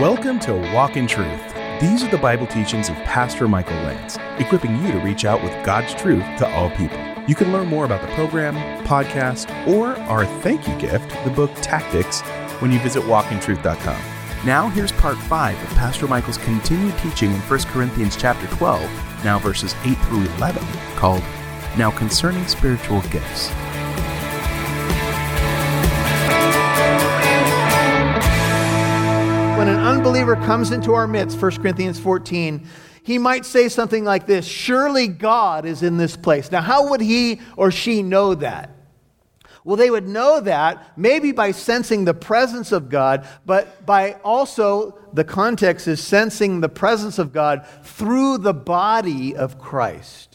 Welcome to Walk in Truth. These are the Bible teachings of Pastor Michael Lance, equipping you to reach out with God's truth to all people. You can learn more about the program, podcast, or our thank you gift, the book Tactics, when you visit walkintruth.com. Now here's part 5 of Pastor Michael's continued teaching in 1 Corinthians chapter 12, now verses 8 through 11, called Now Concerning Spiritual Gifts. When an unbeliever comes into our midst, 1 Corinthians 14, he might say something like this Surely God is in this place. Now, how would he or she know that? Well, they would know that maybe by sensing the presence of God, but by also, the context is sensing the presence of God through the body of Christ.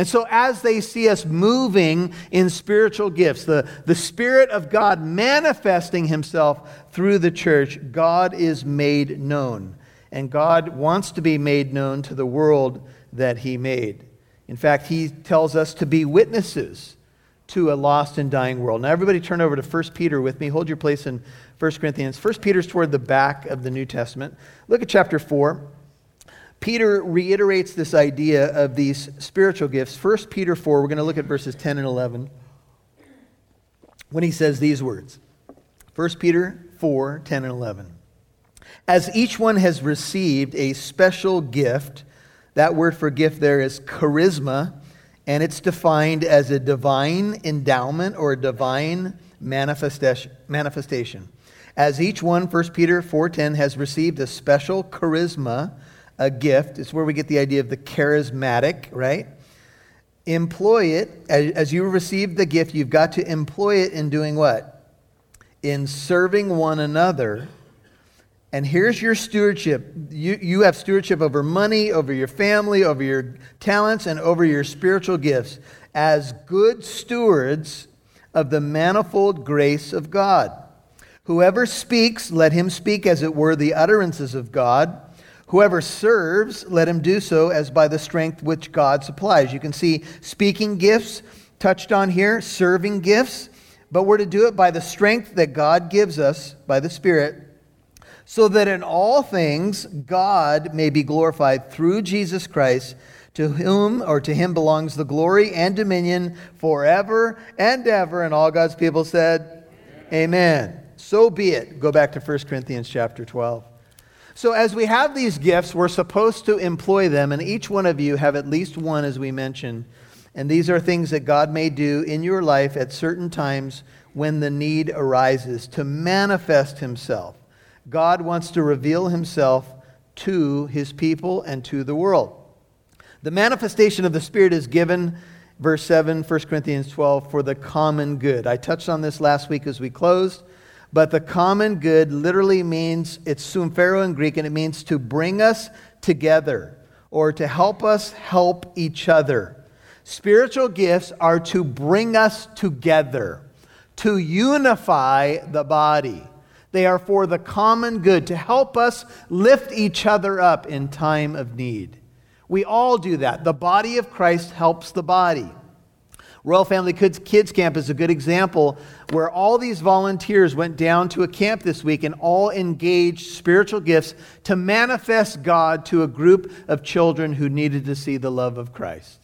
And so, as they see us moving in spiritual gifts, the, the Spirit of God manifesting Himself through the church, God is made known. And God wants to be made known to the world that He made. In fact, He tells us to be witnesses to a lost and dying world. Now, everybody turn over to 1 Peter with me. Hold your place in 1 Corinthians. 1 Peter's toward the back of the New Testament. Look at chapter 4. Peter reiterates this idea of these spiritual gifts. 1 Peter 4, we're going to look at verses 10 and 11, when he says these words 1 Peter 4, 10 and 11. As each one has received a special gift, that word for gift there is charisma, and it's defined as a divine endowment or a divine manifestation. As each one, 1 Peter 4:10 has received a special charisma, a gift. It's where we get the idea of the charismatic, right? Employ it. As you receive the gift, you've got to employ it in doing what? In serving one another. And here's your stewardship. You, you have stewardship over money, over your family, over your talents, and over your spiritual gifts as good stewards of the manifold grace of God. Whoever speaks, let him speak as it were the utterances of God. Whoever serves, let him do so as by the strength which God supplies. You can see speaking gifts touched on here, serving gifts, but we're to do it by the strength that God gives us by the Spirit, so that in all things God may be glorified through Jesus Christ, to whom or to him belongs the glory and dominion forever and ever. And all God's people said, Amen. Amen. So be it. Go back to 1 Corinthians chapter 12. So, as we have these gifts, we're supposed to employ them, and each one of you have at least one, as we mentioned. And these are things that God may do in your life at certain times when the need arises to manifest Himself. God wants to reveal Himself to His people and to the world. The manifestation of the Spirit is given, verse 7, 1 Corinthians 12, for the common good. I touched on this last week as we closed. But the common good literally means, it's sumphero in Greek, and it means to bring us together or to help us help each other. Spiritual gifts are to bring us together, to unify the body. They are for the common good, to help us lift each other up in time of need. We all do that. The body of Christ helps the body. Royal Family Kids Camp is a good example where all these volunteers went down to a camp this week and all engaged spiritual gifts to manifest God to a group of children who needed to see the love of Christ.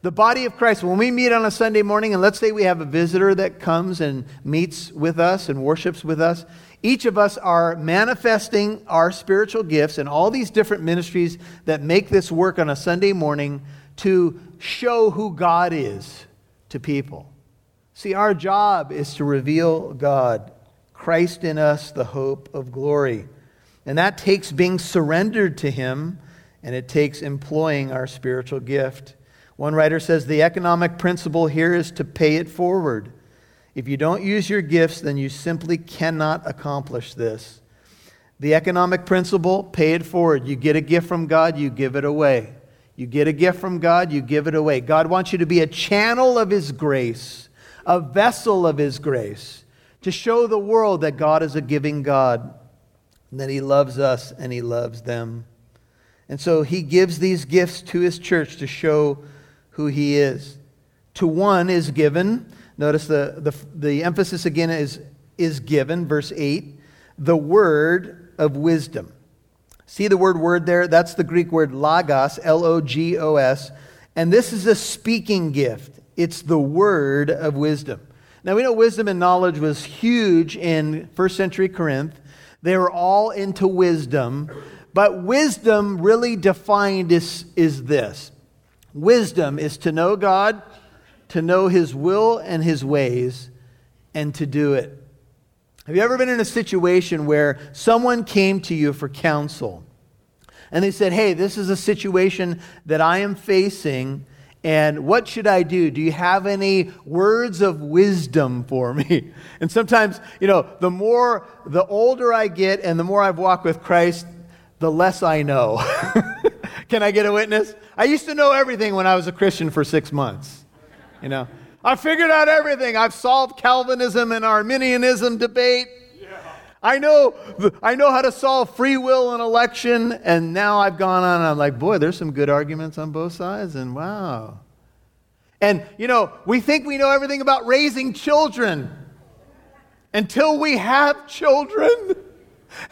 The body of Christ, when we meet on a Sunday morning, and let's say we have a visitor that comes and meets with us and worships with us, each of us are manifesting our spiritual gifts and all these different ministries that make this work on a Sunday morning to show who God is to people. See, our job is to reveal God, Christ in us, the hope of glory. And that takes being surrendered to Him, and it takes employing our spiritual gift. One writer says the economic principle here is to pay it forward. If you don't use your gifts, then you simply cannot accomplish this. The economic principle, pay it forward. You get a gift from God, you give it away. You get a gift from God, you give it away. God wants you to be a channel of His grace, a vessel of His grace, to show the world that God is a giving God, and that He loves us and He loves them. And so He gives these gifts to His church to show who He is. To one is given, notice the, the, the emphasis again is, is given, verse 8, the word of wisdom. See the word word there? That's the Greek word logos, L O G O S. And this is a speaking gift, it's the word of wisdom. Now, we know wisdom and knowledge was huge in first century Corinth. They were all into wisdom. But wisdom, really defined, is, is this wisdom is to know God, to know His will and His ways, and to do it. Have you ever been in a situation where someone came to you for counsel and they said, Hey, this is a situation that I am facing, and what should I do? Do you have any words of wisdom for me? And sometimes, you know, the more, the older I get and the more I've walked with Christ, the less I know. Can I get a witness? I used to know everything when I was a Christian for six months. You know, I figured out everything. I've solved Calvinism and Arminianism debate. Yeah. I know, I know how to solve free will and election, and now I've gone on and I'm like, boy, there's some good arguments on both sides, and wow. And, you know, we think we know everything about raising children until we have children.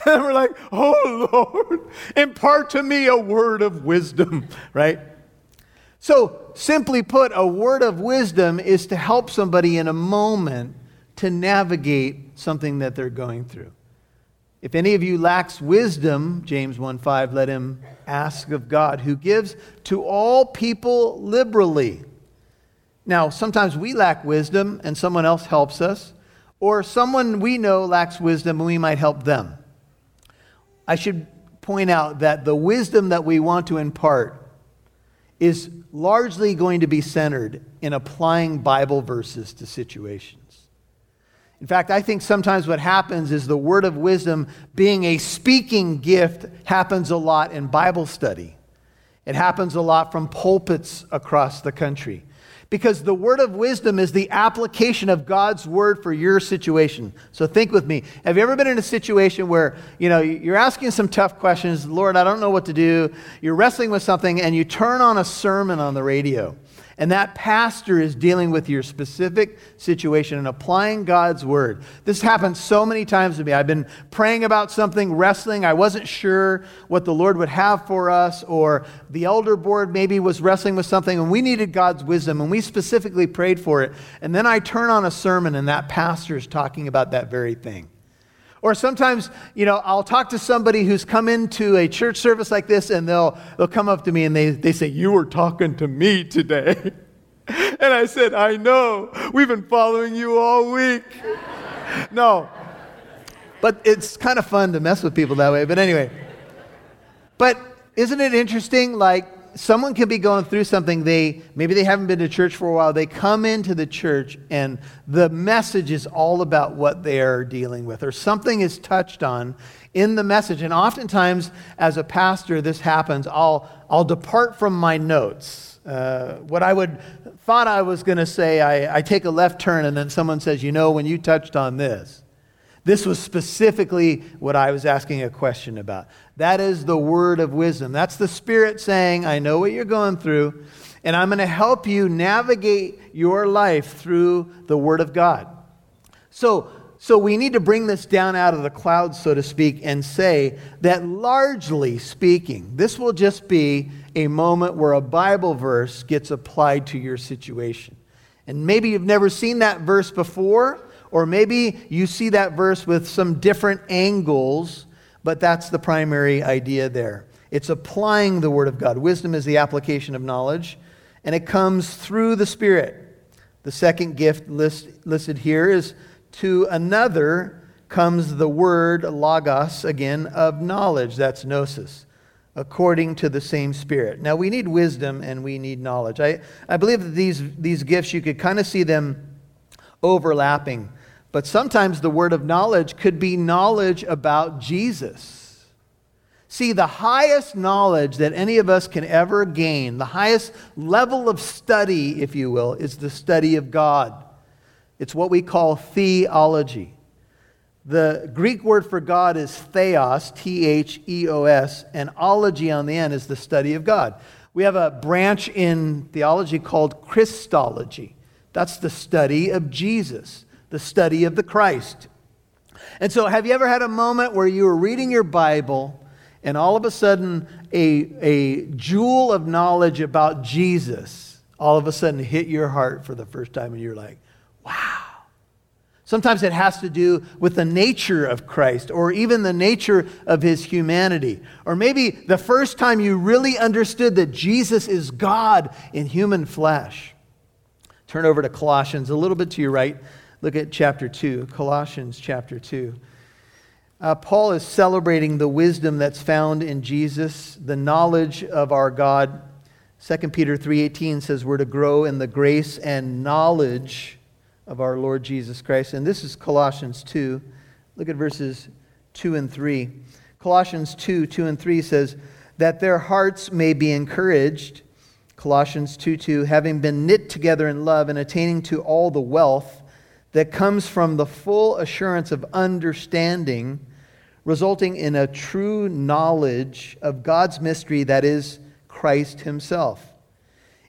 And we're like, oh Lord, impart to me a word of wisdom, right? So, simply put, a word of wisdom is to help somebody in a moment to navigate something that they're going through. If any of you lacks wisdom, James 1 5, let him ask of God, who gives to all people liberally. Now, sometimes we lack wisdom and someone else helps us, or someone we know lacks wisdom and we might help them. I should point out that the wisdom that we want to impart is largely going to be centered in applying Bible verses to situations. In fact, I think sometimes what happens is the word of wisdom being a speaking gift happens a lot in Bible study. It happens a lot from pulpits across the country. Because the word of wisdom is the application of God's word for your situation. So think with me. Have you ever been in a situation where, you know, you're asking some tough questions, Lord, I don't know what to do. You're wrestling with something and you turn on a sermon on the radio. And that pastor is dealing with your specific situation and applying God's word. This happens so many times to me. I've been praying about something, wrestling. I wasn't sure what the Lord would have for us, or the elder board maybe was wrestling with something, and we needed God's wisdom, and we specifically prayed for it. And then I turn on a sermon, and that pastor is talking about that very thing. Or sometimes, you know, I'll talk to somebody who's come into a church service like this and they'll, they'll come up to me and they, they say, You were talking to me today. And I said, I know. We've been following you all week. No. But it's kind of fun to mess with people that way. But anyway. But isn't it interesting? Like, someone can be going through something they maybe they haven't been to church for a while. They come into the church and the message is all about what they are dealing with or something is touched on in the message. And oftentimes as a pastor this happens. I'll i'll depart from my notes. Uh, what i would thought i was going to say I, I take a left turn and then someone says you know when you touched on this this was specifically what I was asking a question about. That is the word of wisdom. That's the Spirit saying, I know what you're going through, and I'm going to help you navigate your life through the word of God. So, so we need to bring this down out of the clouds, so to speak, and say that largely speaking, this will just be a moment where a Bible verse gets applied to your situation. And maybe you've never seen that verse before or maybe you see that verse with some different angles, but that's the primary idea there. It's applying the Word of God. Wisdom is the application of knowledge, and it comes through the Spirit. The second gift list, listed here is to another comes the word logos, again, of knowledge. That's gnosis, according to the same Spirit. Now, we need wisdom and we need knowledge. I, I believe that these, these gifts, you could kind of see them overlapping. But sometimes the word of knowledge could be knowledge about Jesus. See, the highest knowledge that any of us can ever gain, the highest level of study, if you will, is the study of God. It's what we call theology. The Greek word for God is theos, T H E O S, and ology on the end is the study of God. We have a branch in theology called Christology. That's the study of Jesus the study of the Christ. And so, have you ever had a moment where you were reading your Bible and all of a sudden a, a jewel of knowledge about Jesus all of a sudden hit your heart for the first time and you're like, wow. Sometimes it has to do with the nature of Christ or even the nature of his humanity. Or maybe the first time you really understood that Jesus is God in human flesh. Turn over to Colossians, a little bit to your right. Look at chapter 2, Colossians chapter 2. Uh, Paul is celebrating the wisdom that's found in Jesus, the knowledge of our God. 2 Peter 3:18 says we're to grow in the grace and knowledge of our Lord Jesus Christ. And this is Colossians 2. Look at verses 2 and 3. Colossians 2, 2 and 3 says, That their hearts may be encouraged. Colossians 2, 2, having been knit together in love and attaining to all the wealth that comes from the full assurance of understanding, resulting in a true knowledge of God's mystery that is Christ Himself.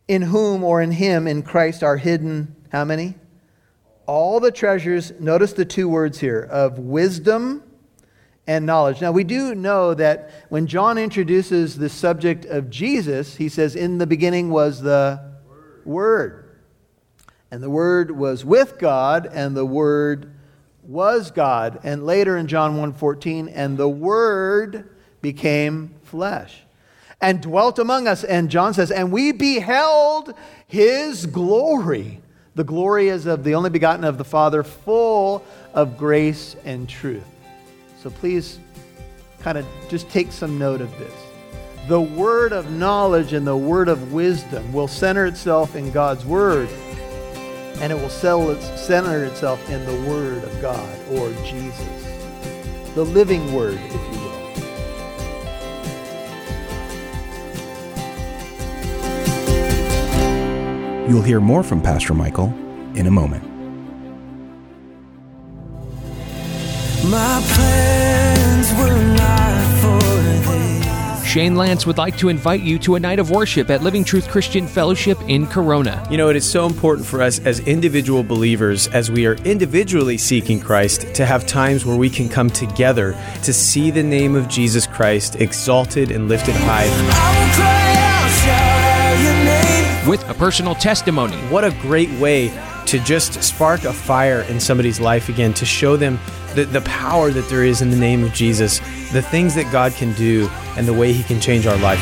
In whom or in Him, in Christ, are hidden how many? All the treasures, notice the two words here, of wisdom and knowledge. Now, we do know that when John introduces the subject of Jesus, he says, In the beginning was the Word. Word. And the Word was with God, and the Word was God. And later in John 1:14, and the Word became flesh and dwelt among us. And John says, and we beheld his glory. The glory is of the only begotten of the Father, full of grace and truth. So please kind of just take some note of this. The word of knowledge and the word of wisdom will center itself in God's word and it will center itself in the Word of God or Jesus, the living Word, if you will. You'll hear more from Pastor Michael in a moment. My plans Shane Lance would like to invite you to a night of worship at Living Truth Christian Fellowship in Corona. You know, it is so important for us as individual believers, as we are individually seeking Christ, to have times where we can come together to see the name of Jesus Christ exalted and lifted high. With a personal testimony. What a great way to just spark a fire in somebody's life again, to show them the, the power that there is in the name of Jesus, the things that God can do, and the way He can change our life.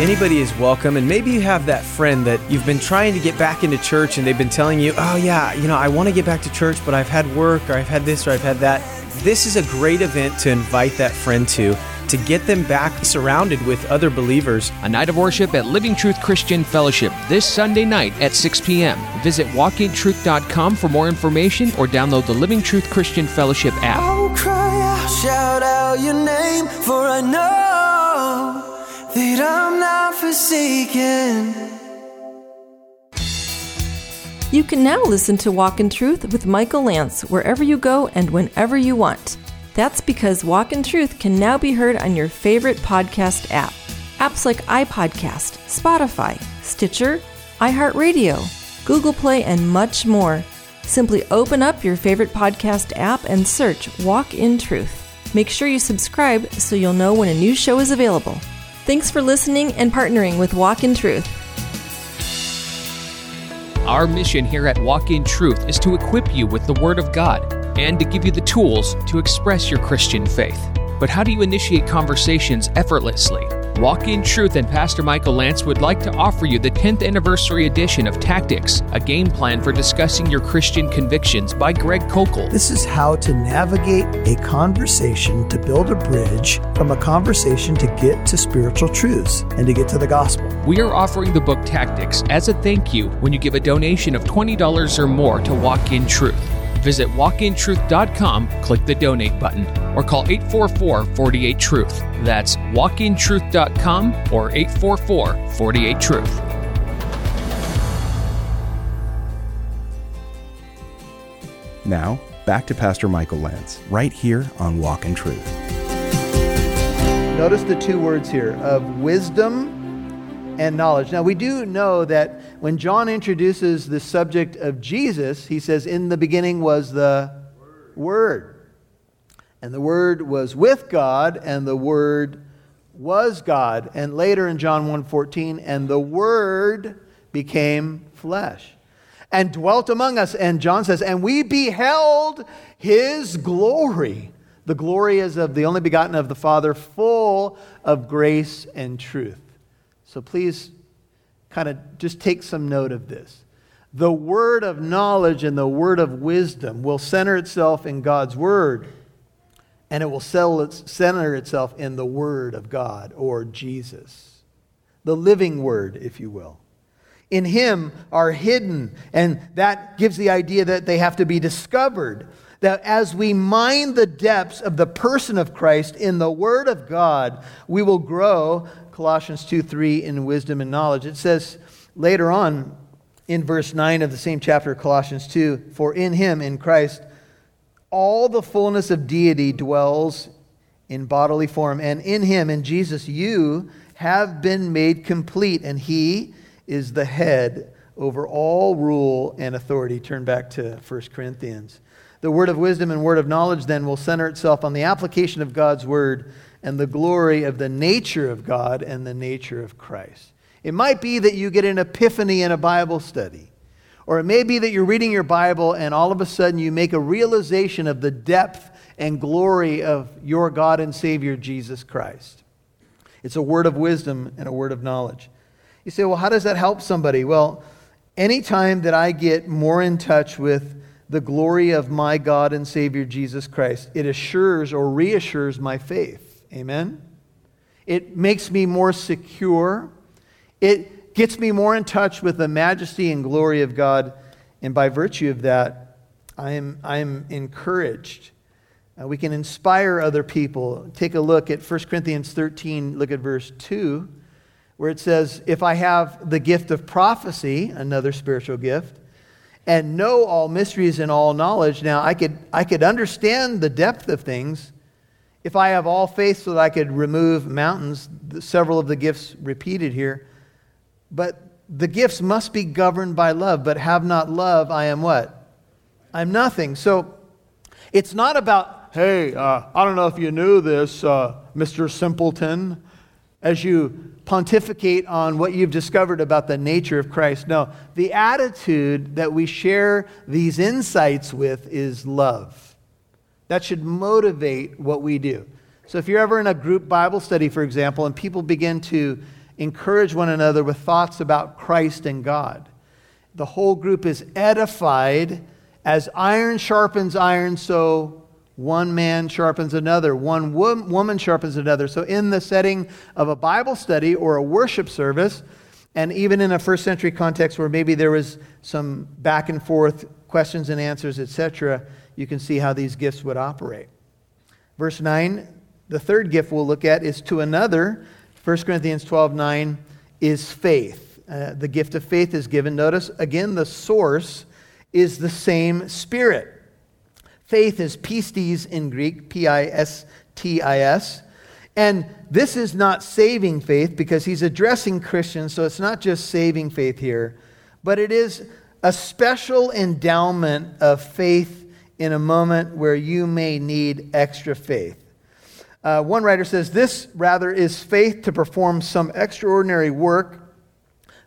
Anybody is welcome, and maybe you have that friend that you've been trying to get back into church, and they've been telling you, Oh, yeah, you know, I want to get back to church, but I've had work, or I've had this, or I've had that. This is a great event to invite that friend to to get them back surrounded with other believers. A night of worship at Living Truth Christian Fellowship this Sunday night at 6 p.m. Visit walkintruth.com for more information or download the Living Truth Christian Fellowship app. I'll cry out, shout out your name, for I know that I'm not forsaken. You can now listen to Walk in Truth with Michael Lance wherever you go and whenever you want. That's because Walk in Truth can now be heard on your favorite podcast app. Apps like iPodcast, Spotify, Stitcher, iHeartRadio, Google Play, and much more. Simply open up your favorite podcast app and search Walk in Truth. Make sure you subscribe so you'll know when a new show is available. Thanks for listening and partnering with Walk in Truth. Our mission here at Walk in Truth is to equip you with the Word of God and to give you the tools to express your Christian faith. But how do you initiate conversations effortlessly? Walk in Truth and Pastor Michael Lance would like to offer you the 10th anniversary edition of Tactics, a game plan for discussing your Christian convictions by Greg Koukl. This is how to navigate a conversation to build a bridge from a conversation to get to spiritual truths and to get to the gospel. We are offering the book Tactics as a thank you when you give a donation of $20 or more to Walk in Truth. Visit walkintruth.com, click the donate button, or call 844 48 Truth. That's walkintruth.com or 844 48 Truth. Now, back to Pastor Michael Lance, right here on Walk in Truth. Notice the two words here of wisdom and knowledge. Now, we do know that when John introduces the subject of Jesus, he says, In the beginning was the Word. Word. And the Word was with God, and the Word was God. And later in John 1:14, and the Word became flesh and dwelt among us. And John says, and we beheld his glory. The glory is of the only begotten of the Father, full of grace and truth. So please kind of just take some note of this. The word of knowledge and the word of wisdom will center itself in God's word, and it will center itself in the word of God or Jesus, the living word, if you will. In him are hidden, and that gives the idea that they have to be discovered. That as we mine the depths of the person of Christ in the Word of God, we will grow Colossians 2 3 in wisdom and knowledge. It says later on in verse 9 of the same chapter, Colossians 2 For in him, in Christ, all the fullness of deity dwells in bodily form, and in him, in Jesus, you have been made complete, and he is the head over all rule and authority. Turn back to 1 Corinthians. The word of wisdom and word of knowledge then will center itself on the application of God's word and the glory of the nature of God and the nature of Christ. It might be that you get an epiphany in a Bible study. Or it may be that you're reading your Bible and all of a sudden you make a realization of the depth and glory of your God and Savior, Jesus Christ. It's a word of wisdom and a word of knowledge. You say, well, how does that help somebody? Well, anytime that I get more in touch with the glory of my God and Savior Jesus Christ, it assures or reassures my faith. Amen? It makes me more secure. It gets me more in touch with the majesty and glory of God. And by virtue of that, I am, I am encouraged. Uh, we can inspire other people. Take a look at 1 Corinthians 13, look at verse 2, where it says, If I have the gift of prophecy, another spiritual gift, and know all mysteries and all knowledge, now I could, I could understand the depth of things if I have all faith so that I could remove mountains, several of the gifts repeated here, but the gifts must be governed by love, but have not love, I am what? I'm nothing. So it's not about, hey, uh, I don't know if you knew this, uh, Mr. Simpleton, as you pontificate on what you've discovered about the nature of Christ. No, the attitude that we share these insights with is love. That should motivate what we do. So if you're ever in a group Bible study, for example, and people begin to encourage one another with thoughts about Christ and God, the whole group is edified as iron sharpens iron, so one man sharpens another, one woman sharpens another. So, in the setting of a Bible study or a worship service, and even in a first century context where maybe there was some back and forth questions and answers, etc., you can see how these gifts would operate. Verse 9, the third gift we'll look at is to another. 1 Corinthians 12 9 is faith. Uh, the gift of faith is given. Notice again, the source is the same Spirit. Faith is pistis in Greek, P I S T I S. And this is not saving faith because he's addressing Christians, so it's not just saving faith here, but it is a special endowment of faith in a moment where you may need extra faith. Uh, one writer says, This rather is faith to perform some extraordinary work.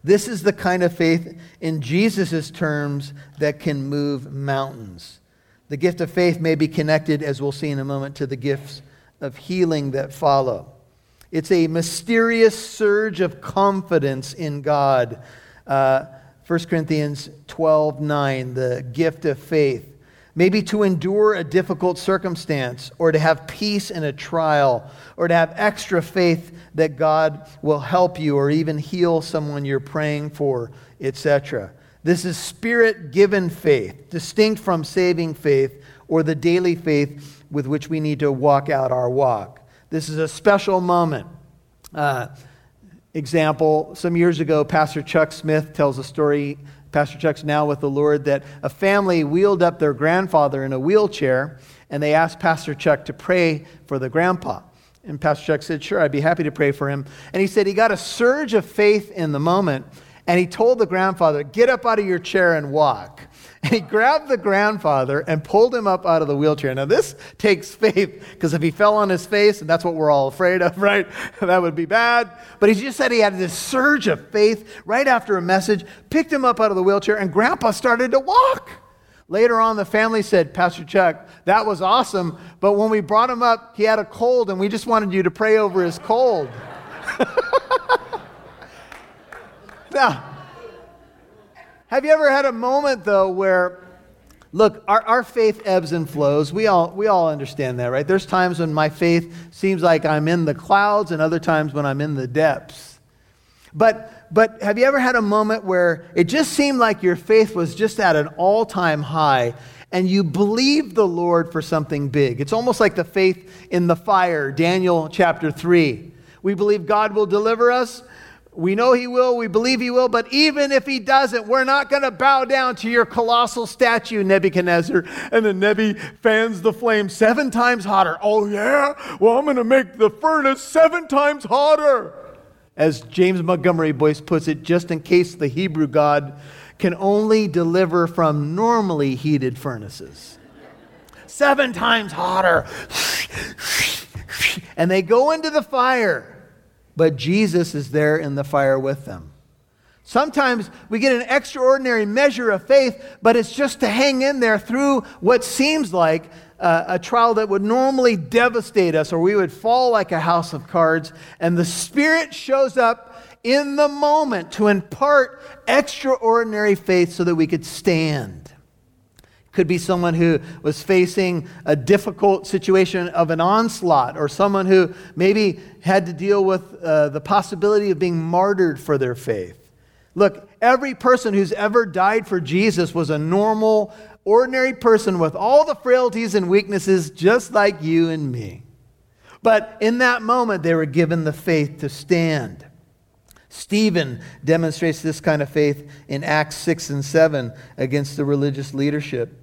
This is the kind of faith, in Jesus' terms, that can move mountains. The gift of faith may be connected, as we'll see in a moment, to the gifts of healing that follow. It's a mysterious surge of confidence in God. Uh, 1 Corinthians 12 9, the gift of faith maybe to endure a difficult circumstance, or to have peace in a trial, or to have extra faith that God will help you or even heal someone you're praying for, etc. This is spirit given faith, distinct from saving faith or the daily faith with which we need to walk out our walk. This is a special moment. Uh, example, some years ago, Pastor Chuck Smith tells a story Pastor Chuck's now with the Lord, that a family wheeled up their grandfather in a wheelchair, and they asked Pastor Chuck to pray for the grandpa. And Pastor Chuck said, Sure, I'd be happy to pray for him. And he said he got a surge of faith in the moment, and he told the grandfather, Get up out of your chair and walk. And he grabbed the grandfather and pulled him up out of the wheelchair. Now, this takes faith because if he fell on his face, and that's what we're all afraid of, right? that would be bad. But he just said he had this surge of faith right after a message, picked him up out of the wheelchair, and grandpa started to walk. Later on, the family said, Pastor Chuck, that was awesome, but when we brought him up, he had a cold, and we just wanted you to pray over his cold. now, have you ever had a moment, though, where, look, our, our faith ebbs and flows? We all, we all understand that, right? There's times when my faith seems like I'm in the clouds, and other times when I'm in the depths. But, but have you ever had a moment where it just seemed like your faith was just at an all time high and you believed the Lord for something big? It's almost like the faith in the fire, Daniel chapter 3. We believe God will deliver us. We know He will. We believe He will. But even if He doesn't, we're not going to bow down to your colossal statue, Nebuchadnezzar. And then Nebi fans the flame seven times hotter. Oh, yeah? Well, I'm going to make the furnace seven times hotter as James Montgomery Boice puts it, just in case the Hebrew God can only deliver from normally heated furnaces. Seven times hotter. and they go into the fire, but Jesus is there in the fire with them. Sometimes we get an extraordinary measure of faith, but it's just to hang in there through what seems like uh, a trial that would normally devastate us, or we would fall like a house of cards, and the Spirit shows up in the moment to impart extraordinary faith so that we could stand. Could be someone who was facing a difficult situation of an onslaught, or someone who maybe had to deal with uh, the possibility of being martyred for their faith. Look, every person who's ever died for Jesus was a normal, ordinary person with all the frailties and weaknesses, just like you and me. But in that moment, they were given the faith to stand. Stephen demonstrates this kind of faith in Acts 6 and 7 against the religious leadership.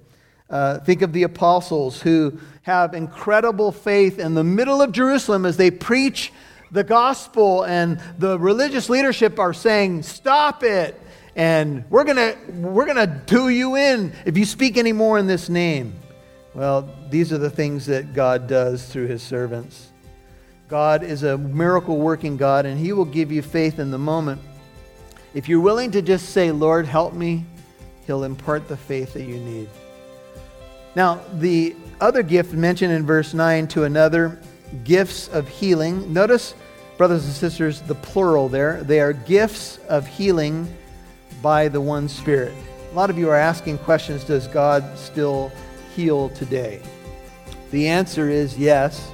Uh, think of the apostles who have incredible faith in the middle of Jerusalem as they preach the gospel, and the religious leadership are saying, Stop it and we're going we're going to do you in if you speak any more in this name. Well, these are the things that God does through his servants. God is a miracle working God, and he will give you faith in the moment. If you're willing to just say, Lord, help me, he'll impart the faith that you need. Now, the other gift mentioned in verse 9 to another, gifts of healing. Notice, brothers and sisters, the plural there. They are gifts of healing by the one Spirit. A lot of you are asking questions Does God still heal today? The answer is yes,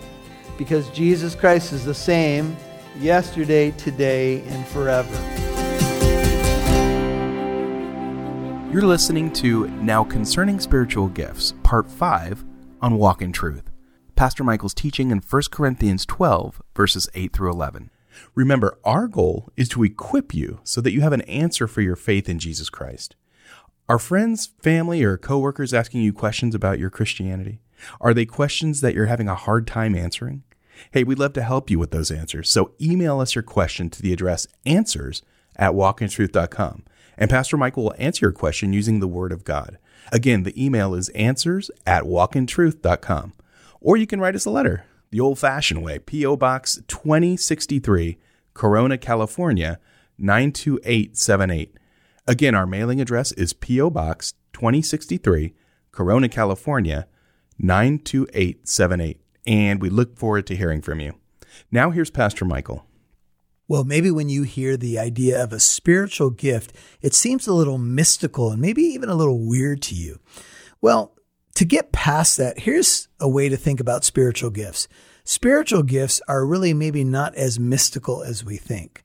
because Jesus Christ is the same yesterday, today, and forever. You're listening to Now Concerning Spiritual Gifts, Part 5 on Walk in Truth. Pastor Michael's teaching in 1 Corinthians 12, verses 8 through 11. Remember, our goal is to equip you so that you have an answer for your faith in Jesus Christ. Are friends, family, or coworkers asking you questions about your Christianity? Are they questions that you're having a hard time answering? Hey, we'd love to help you with those answers. So email us your question to the address answers at walkintruth.com. And Pastor Michael will answer your question using the Word of God. Again, the email is answers at walkintruth.com. Or you can write us a letter the old fashioned way. P.O. Box 2063, Corona, California 92878. Again, our mailing address is P.O. Box 2063, Corona, California 92878. And we look forward to hearing from you. Now, here's Pastor Michael. Well, maybe when you hear the idea of a spiritual gift, it seems a little mystical and maybe even a little weird to you. Well, to get past that, here's a way to think about spiritual gifts. Spiritual gifts are really maybe not as mystical as we think.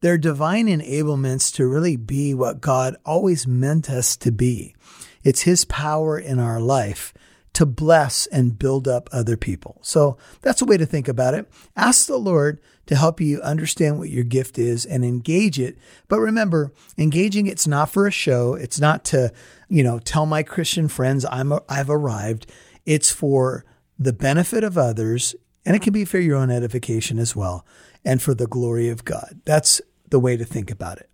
They're divine enablements to really be what God always meant us to be. It's His power in our life to bless and build up other people. So that's a way to think about it. Ask the Lord to help you understand what your gift is and engage it. But remember, engaging it's not for a show. It's not to you know, tell my Christian friends I'm a, I've arrived. It's for the benefit of others, and it can be for your own edification as well, and for the glory of God. That's the way to think about it.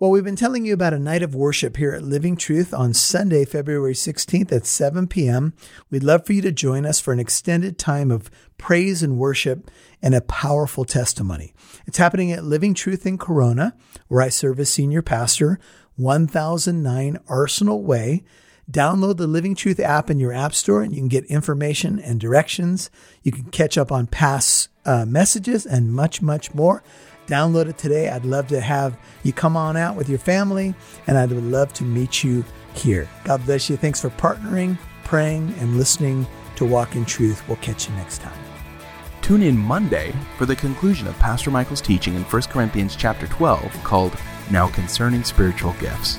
Well, we've been telling you about a night of worship here at Living Truth on Sunday, February 16th at 7 p.m. We'd love for you to join us for an extended time of praise and worship and a powerful testimony. It's happening at Living Truth in Corona, where I serve as senior pastor, 1009 Arsenal Way. Download the Living Truth app in your app store and you can get information and directions. You can catch up on past uh, messages and much, much more. Download it today. I'd love to have you come on out with your family, and I would love to meet you here. God bless you. Thanks for partnering, praying, and listening to Walk in Truth. We'll catch you next time. Tune in Monday for the conclusion of Pastor Michael's teaching in 1 Corinthians chapter 12 called Now Concerning Spiritual Gifts.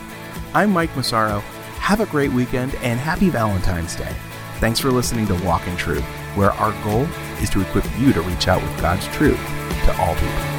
I'm Mike Massaro. Have a great weekend and happy Valentine's Day. Thanks for listening to Walk in Truth, where our goal is to equip you to reach out with God's truth to all people.